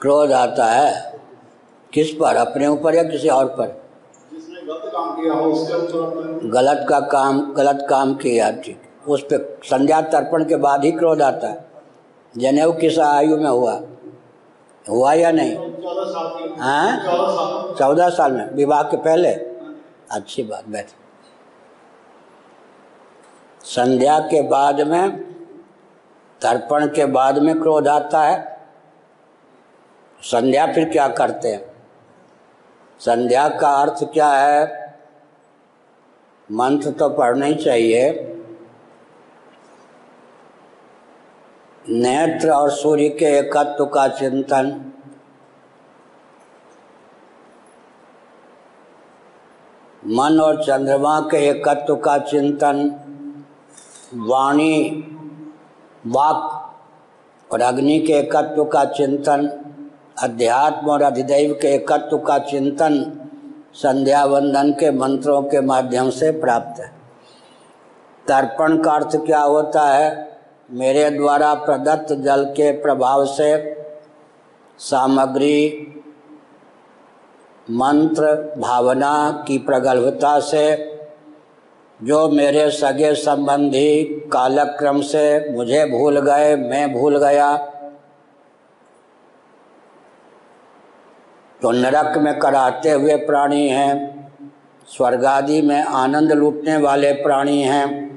क्रोध आता है किस पर? अपने ऊपर या किसी और पर? गलत काम किया हो का काम गलत काम किया ठीक। उस पर संध्या तर्पण के बाद ही क्रोध आता है। जनेऊ किस आयु में हुआ? हुआ या नहीं? हाँ? चौदह साल चौदह साल में। विवाह के पहले? अच्छी बात बैठ। संध्या के बाद में तर्पण के बाद में क्रोध आता है। संध्या फिर क्या करते हैं? संध्या का अर्थ क्या है? मंत्र तो पढ़ना ही चाहिए। नेत्र और सूर्य के एकत्व का चिंतन। मन और चंद्रमा के एकत्व का चिंतन। वाणी, वाक और अग्नि के एकत्व का चिंतन। अध्यात्म और अधिदैव के एकत्व का चिंतन संध्या वंदन के मंत्रों के माध्यम से प्राप्त है। तर्पण का अर्थ क्या होता है? मेरे द्वारा प्रदत्त जल के प्रभाव से सामग्री, मंत्र, भावना की प्रगल्भता से, जो मेरे सगे संबंधी कालक्रम से मुझे भूल गए, मैं भूल गया तो नरक में कराते हुए प्राणी हैं, स्वर्गादि में आनंद लूटने वाले प्राणी हैं,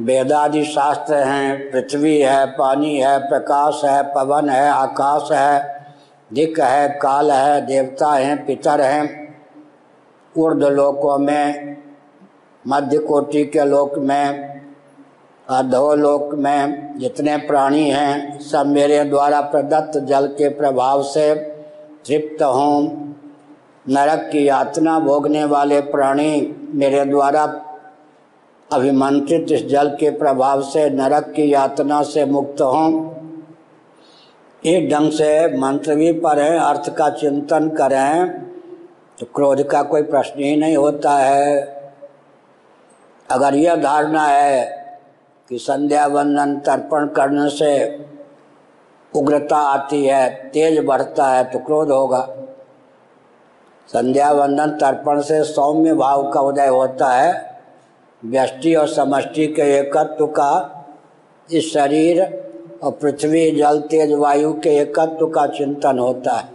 वेदादि शास्त्र हैं, पृथ्वी है, पानी है, प्रकाश है, पवन है, आकाश है दिक है, काल है, देवता हैं, पितर हैं। ऊर्ध लोकों में, मध्य कोटि के लोक में अधोलोक में जितने प्राणी हैं, सब मेरे द्वारा प्रदत्त जल के प्रभाव से तृप्त हों नरक की यातना भोगने वाले प्राणी मेरे द्वारा अभिमंत्रित इस जल के प्रभाव से, नरक की यातना से मुक्त हों। एक ढंग से मंत्र भी पढ़ें, अर्थ का चिंतन करें तो क्रोध का कोई प्रश्न ही नहीं होता है। अगर यह धारणा है कि संध्या वंदन तर्पण करने से उग्रता आती है, तेज बढ़ता है तो क्रोध होगा। संध्या वंदन तर्पण से सौम्य भाव का उदय होता है। व्यष्टि और समष्टि के एकत्व का इस शरीर और पृथ्वी, जल, तेज, वायु के एकत्व का चिंतन होता है।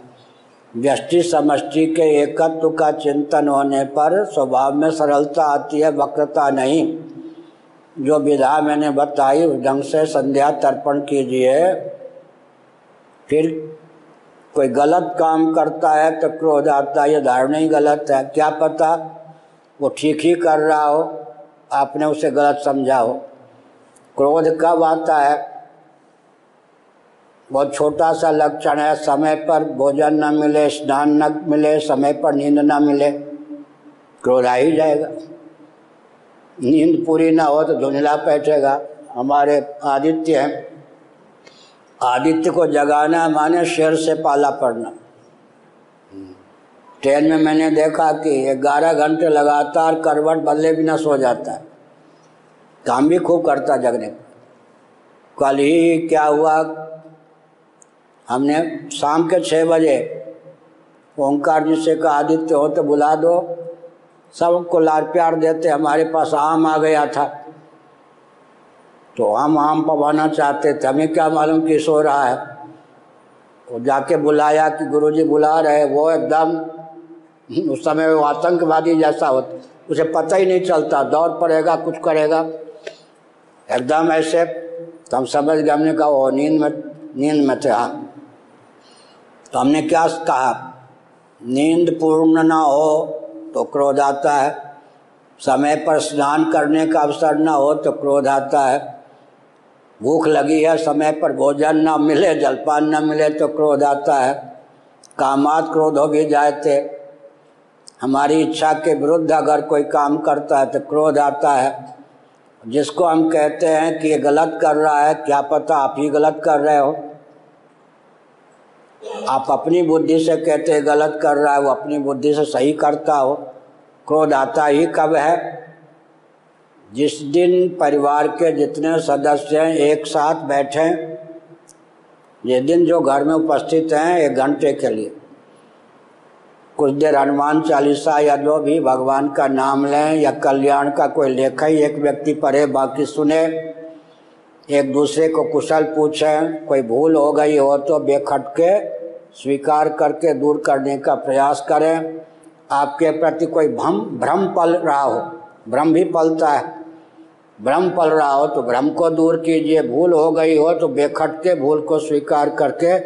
व्यष्टि, समष्टि के एकत्व का चिंतन होने पर स्वभाव में सरलता आती है, वक्रता नहीं। जो विधा मैंने बताई, उस ढंग से संध्या तर्पण कीजिए। फिर कोई गलत काम करता है तो क्रोध आता है, ये धारणा ही गलत है। क्या पता वो ठीक ही कर रहा हो, आपने उसे गलत समझा हो। क्रोध कब आता है? बहुत छोटा सा लक्षण है, समय पर भोजन न मिले, स्नान न मिले, समय पर नींद न मिले, क्रोध आ ही जाएगा। नींद पूरी ना हो तो धुंधला बैठेगा। हमारे आदित्य हैं आदित्य को जगाना माने शेर से पाला पड़ना। ट्रेन में मैंने देखा कि ग्यारह घंटे लगातार करवट बदले बिना सो जाता है। काम भी खूब करता जगने कल ही क्या हुआ? हमने शाम के छः बजे ओंकार जी से कहा, आदित्य हो तो बुला दो। सबको लार प्यार देते, हमारे पास आम आ गया था। तो हम आम पवाना चाहते थे। हमें क्या मालूम कि सो रहा है। वो जाके बुलाया कि गुरुजी बुला रहे वो एकदम उस समय वो आतंकवादी जैसा होता उसे पता ही नहीं चलता। दौड़ पड़ेगा, कुछ करेगा। एकदम ऐसे तो हम समझ गए, हमने कहा वो नींद में नींद में थे हाँ तो हमने क्या कहा? नींद पूर्ण ना हो तो क्रोध आता है। समय पर स्नान करने का अवसर ना हो तो क्रोध आता है। भूख लगी है समय पर भोजन न मिले, जलपान न मिले तो क्रोध आता है। कामात क्रोध हो भी जाए थे हमारी इच्छा के विरुद्ध अगर कोई काम करता है तो क्रोध आता है। जिसको हम कहते हैं कि ये गलत कर रहा है, क्या पता आप ही गलत कर रहे हो। आप अपनी बुद्धि से कहते हैं, गलत कर रहा है, वो अपनी बुद्धि से सही करता हो। क्रोध आता ही कब है? जिस दिन परिवार के जितने सदस्य हैं, एक साथ बैठें जिस दिन जो घर में उपस्थित हैं, एक घंटे के लिए। कुछ देर हनुमान चालीसा या जो भी भगवान का नाम लें, या कल्याण का कोई लेखा ही एक व्यक्ति पढ़े, बाकी सुने, एक दूसरे को कुशल पूछें, कोई भूल हो गई हो तो बेखटके स्वीकार करके दूर करने का प्रयास करें। आपके प्रति कोई भ्रम भ्रम पल रहा हो, भ्रम भी पलता है। भ्रम पल रहा हो तो भ्रम को दूर कीजिए। भूल हो गई हो तो बेखटके भूल को स्वीकार करके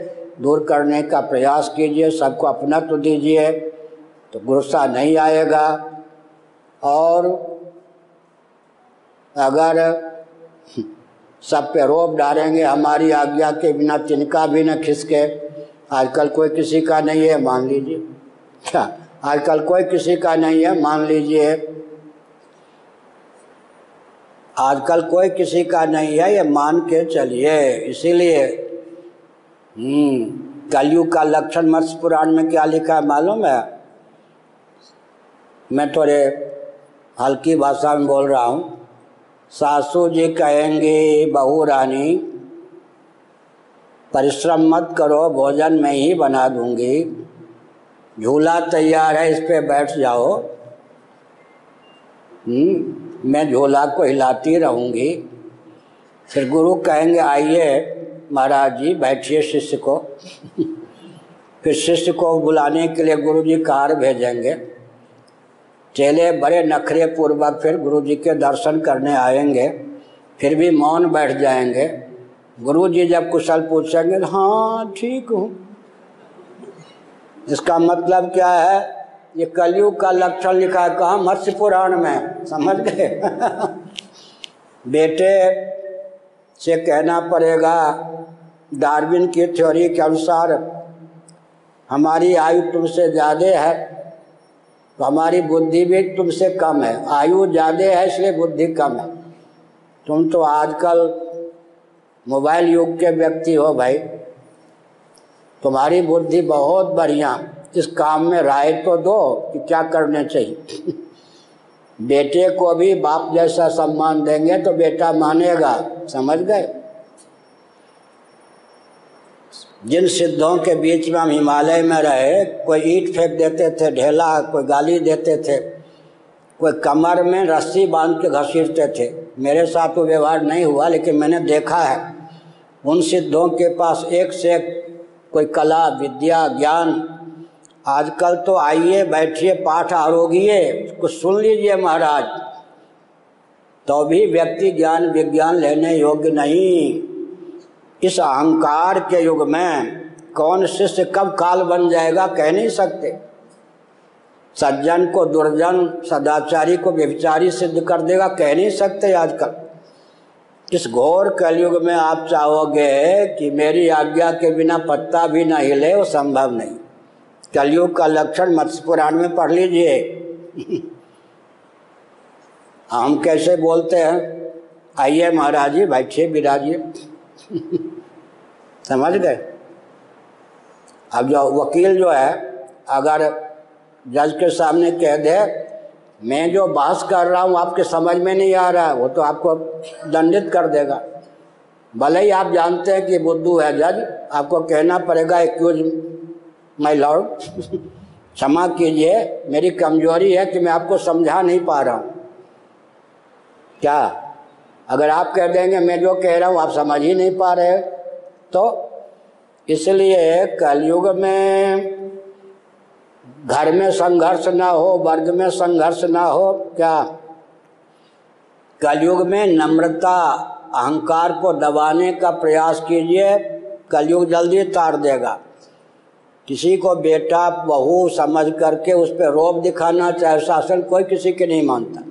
दूर करने का प्रयास कीजिए। सबको अपना तो दीजिए तो गुस्सा नहीं आएगा। और अगर सब पे रोप डालेंगे हमारी आज्ञा के बिना, तिनका भी न खिसके। आजकल कोई किसी का नहीं है, मान लीजिए। क्या आजकल कोई किसी का नहीं है, मान लीजिए। आजकल कोई किसी का नहीं है, ये मान के चलिए। इसीलिए हम्म कलयुग का लक्षण मत्स्य पुराण में क्या लिखा है मालूम है? मैं थोड़े हल्की भाषा में बोल रहा हूँ। सासू जी कहेंगे, बहू रानी, परिश्रम मत करो, भोजन मैं ही बना दूँगी। झूला तैयार है, इस पे बैठ जाओ। हम्म मैं झोला को हिलाती रहूँगी। फिर गुरु कहेंगे, आइए महाराज जी, बैठिए शिष्य को। फिर शिष्य को बुलाने के लिए गुरु जी कार भेजेंगे। चेले बड़े नखरे पूर्वक फिर गुरु जी के दर्शन करने आएँगे। फिर भी मौन बैठ जाएँगे। गुरु जी जब कुशल पूछेंगे हाँ ठीक हूँ। इसका मतलब क्या है? ये कलयुग का लक्षण लिखा है, कहा मत्स्य पुराण में, समझ गए? बेटे, से कहना पड़ेगा, डार्विन की थ्योरी के अनुसार, हमारी आयु तुमसे ज़्यादा है तो हमारी बुद्धि भी तुमसे कम है। आयु ज़्यादा है, इसलिए बुद्धि कम है। तुम तो आजकल मोबाइल युग के व्यक्ति हो भाई। तुम्हारी बुद्धि बहुत बढ़िया। इस काम में राय तो दो कि क्या करने चाहिए। बेटे को भी बाप जैसा सम्मान देंगे तो बेटा मानेगा, समझ गए? जिन सिद्धों के बीच में हम हिमालय में रहे, कोई ईट फेंक देते थे, ढेला, कोई गाली देते थे, कोई कमर में रस्सी बाँध के घसीटते थे। मेरे साथ वो व्यवहार नहीं हुआ, लेकिन मैंने देखा है, उन सिद्धों के पास एक से एक कोई कला, विद्या, ज्ञान आजकल तो आइए, बैठिए, पाठ आरोगिए, कुछ सुन लीजिए महाराज। तो भी व्यक्ति ज्ञान, विज्ञान लेने योग्य नहीं। इस अहंकार के युग में कौन शिष्य कब काल बन जाएगा कह नहीं सकते। सज्जन को दुर्जन, सदाचारी को व्यभिचारी सिद्ध कर देगा कह नहीं सकते आजकल। इस घोर कलयुग में आप चाहोगे कि मेरी आज्ञा के बिना पत्ता भी न हिले, वो संभव नहीं। कलयुग का लक्षण मत्स्य पुराण में पढ़ लीजिए। हम कैसे बोलते हैं? आइए महाराज जी, बैठिए विराजिए समझ गए? अब जो वकील जो है, अगर जज के सामने कह दे, मैं जो बहस कर रहा हूँ, आपके समझ में नहीं आ रहा है। वो तो आपको दंडित कर देगा। भले ही आप जानते हैं कि बुद्धू है जज, आपको कहना पड़ेगा, एक्यूज माई लॉर्ड क्षमा कीजिए, मेरी कमज़ोरी है कि मैं आपको समझा नहीं पा रहा हूँ। क्या? अगर आप कह देंगे, मैं जो कह रहा हूँ, आप समझ ही नहीं पा रहे तो इसलिए कलयुग में घर में संघर्ष ना हो, वर्ग में संघर्ष ना हो, क्या? कलयुग में नम्रता, अहंकार को दबाने का प्रयास कीजिए, कलयुग जल्दी तार देगा। किसी को बेटा, बहू समझ करके उस पर रोब दिखाना, चाहे शासन कोई किसी के नहीं मानता।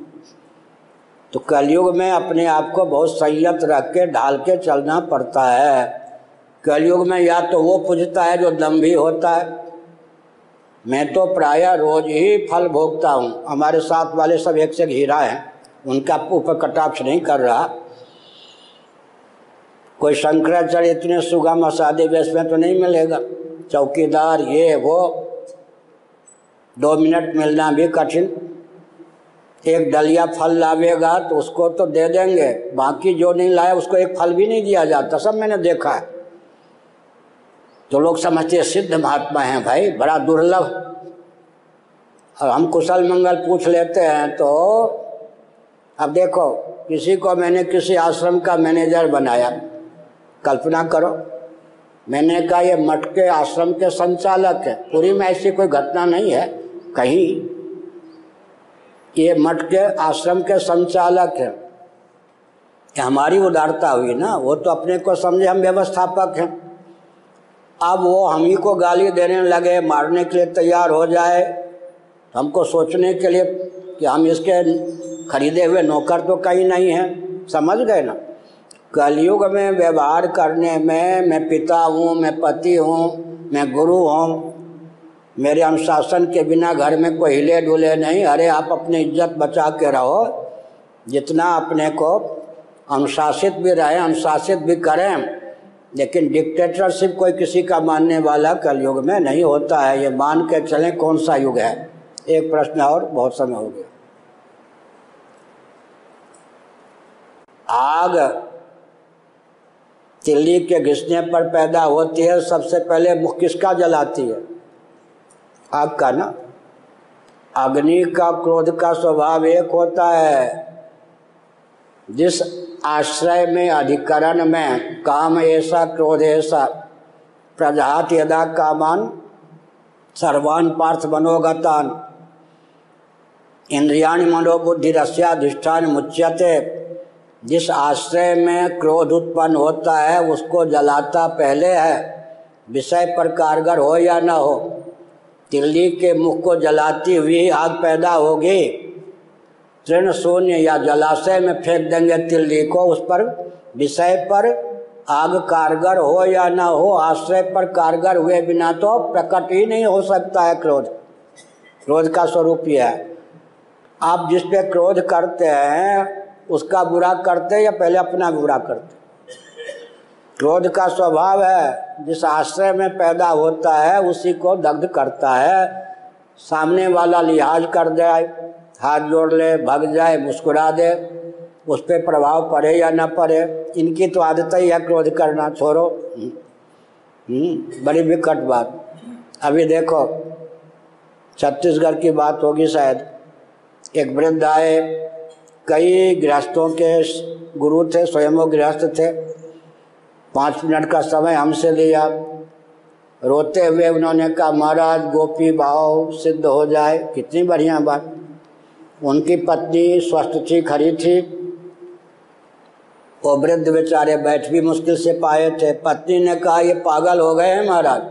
तो कलयुग में अपने आप को बहुत संयत रख के, ढाल के चलना पड़ता है। कलयुग में या तो वो पूजता है जो दम्भी होता है। मैं तो प्राय रोज ही फल भोगता हूँ। हमारे साथ वाले सब एक से हीरा हैं। उनका ऊपर कटाक्ष नहीं कर रहा। कोई शंकराचार्य इतने सुगम असादे वेश में तो नहीं मिलेगा। चौकीदार ये वो। दो मिनट मिलना भी कठिन। एक डलिया फल लावेगा तो उसको तो दे देंगे। बाकी जो नहीं लाया उसको एक फल भी नहीं दिया जाता। सब मैंने देखा है। तो लोग समझते सिद्ध महात्मा हैं भाई, बड़ा दुर्लभ। और हम कुशल मंगल पूछ लेते हैं तो अब देखो, किसी को मैंने किसी आश्रम का मैनेजर बनाया। कल्पना करो। मैंने कहा, ये मठ के आश्रम के संचालक है। पूरी में ऐसी कोई घटना नहीं है। कहीं, ये मठ के आश्रम के संचालक है। ये हमारी उदारता हुई ना, वो तो अपने को समझे हम व्यवस्थापक हैं। अब वो हम ही को गाली देने लगे, मारने के लिए तैयार हो जाए। तो हमको सोचने के लिए कि हम इसके खरीदे हुए नौकर तो कहीं नहीं हैं। समझ गए ना? कलयुग में व्यवहार करने में मैं पिता हूँ, मैं पति हूँ, मैं गुरु हूँ। मेरे अनुशासन के बिना घर में कोई हिले डुले नहीं। अरे आप अपनी इज़्ज़त बचा के रहो। जितना अपने को अनुशासित भी रहे, अनुशासित भी करें। लेकिन डिक्टेटरशिप कोई किसी का मानने वाला कलयुग में नहीं होता है। ये मान के चलें कौन सा युग है? एक प्रश्न और बहुत समय हो गया। आग तिल्ली के घिसने पर पैदा होती है, सबसे पहले मुख किसका जलाती है? आग का ना? अग्नि का क्रोध का स्वभाव एक होता है। जिस आश्रय में, अधिकरण में काम ऐसा, क्रोध ऐसा, प्रजात यदा कामान, सर्वान पार्थ मनोगतान। इंद्रियाणी मनोबुद्धि रस्याधिष्ठान मुच्यते। जिस आश्रय में क्रोध उत्पन्न होता है, उसको जलाता पहले है। विषय पर कारगर हो या न हो तिल्ली के मुख को जलाती हुई आग पैदा होगी। तृण शून्य या जलाशय में फेंक देंगे तिल्ली को, उस पर विषय पर आग कारगर हो या ना हो, आश्रय पर कारगर हुए बिना तो प्रकट ही नहीं हो सकता है क्रोध। क्रोध का स्वरूप यह है। आप जिस पे क्रोध करते हैं उसका बुरा करते या पहले अपना बुरा करते? क्रोध का स्वभाव है जिस आश्रय में पैदा होता है उसी को दग्ध करता है। सामने वाला लिहाज कर दे हाथ जोड़ ले भग जाए मुस्कुरा दे उस पर प्रभाव पड़े या ना पड़े इनकी तो आदत ही है क्रोध करना छोड़ो। हम्म, बड़ी विकट बात। अभी देखो छत्तीसगढ़ की बात होगी शायद। एक वृद्ध आए कई गृहस्थों के गुरु थे, स्वयं गृहस्थ थे। पाँच मिनट का समय हमसे लिया। रोते हुए उन्होंने कहा, महाराज, गोपी भाव सिद्ध हो जाए। कितनी बढ़िया बात। उनकी पत्नी स्वस्थ थी खड़ी थी। वो वृद्ध बेचारे बैठ भी मुश्किल से पाए थे। पत्नी ने कहा, ये पागल हो गए हैं, महाराज।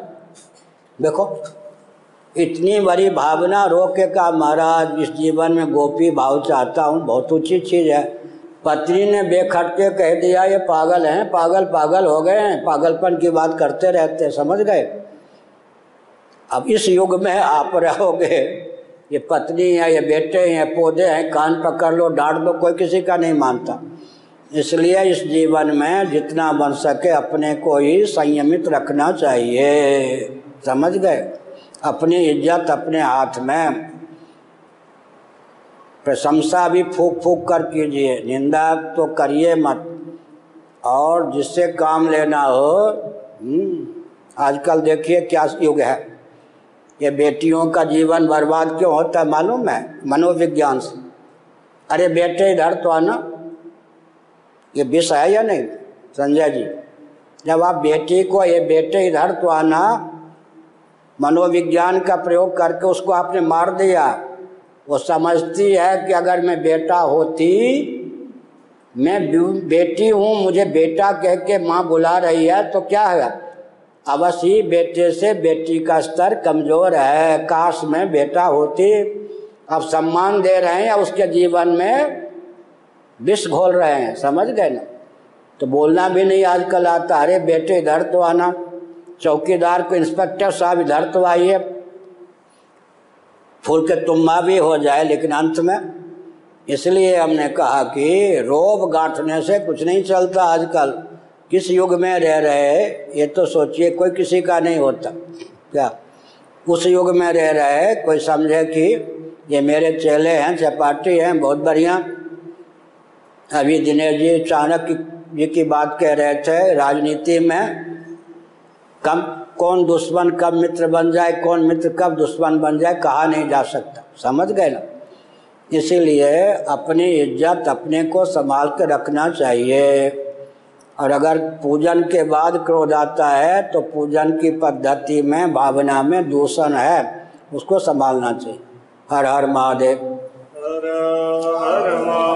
देखो इतनी बड़ी भावना रो के कहा महाराज, इस जीवन में गोपी भाव चाहता हूँ, बहुत ऊँची चीज़ है। पत्नी ने बेखट के कह दिया, ये पागल हैं, पागल पागल हो गए हैं, पागलपन की बात करते रहते समझ गए? अब इस युग में आप रहोगे, ये पत्नी है, ये बेटे हैं, पौधे हैं, कान पकड़ लो, डांट दो, कोई किसी का नहीं मानता। इसलिए इस जीवन में जितना बन सके अपने को ही संयमित रखना चाहिए, समझ गए? अपनी इज़्ज़त अपने हाथ में। प्रशंसा भी फूक फूक कर कीजिए निंदा तो करिए मत। और जिससे काम लेना हो हम्म, आजकल देखिए क्या युग है। ये बेटियों का जीवन बर्बाद क्यों होता है मालूम है? मनोविज्ञान से। अरे बेटे इधर तो आना। ये विष है या नहीं? संजय जी जब आप बेटी को ये बेटे इधर तो आना मनोविज्ञान का प्रयोग करके उसको आपने मार दिया। वो समझती है कि अगर मैं बेटा होती, मैं बेटी हूँ, मुझे बेटा कह के माँ बुला रही है तो क्या है? अवश्य ही बेटे से बेटी का स्तर कमज़ोर है, काश में बेटा होती, अब सम्मान दे रहे हैं या उसके जीवन में विष घोल रहे हैं, समझ गए ना? तो बोलना भी नहीं आजकल आता, अरे बेटे इधर तो आना। चौकीदार को इंस्पेक्टर साहब इधर तो आइए फूल के तुम्मा भी हो जाए, लेकिन अंत में इसलिए हमने कहा कि रोब गांठने से कुछ नहीं चलता आजकल। किस युग में रह रहे ये तो सोचिए, कोई किसी का नहीं होता। क्या? उस युग में रह रहे कोई समझे कि ये मेरे चेले हैं, चपाटी हैं, बहुत बढ़िया। अभी दिनेश जी, चाणक्य जी की बात कह रहे थे, राजनीति में कम कौन दुश्मन कब मित्र बन जाए, कौन मित्र कब दुश्मन बन जाए, कहा नहीं जा सकता। समझ गए ना? इसीलिए अपनी इज़्ज़त अपने को संभाल के रखना चाहिए। और अगर पूजन के बाद क्रोध आता है तो पूजन की पद्धति में, भावना में दूषण है, उसको संभालना चाहिए। हर हर महादेव। हर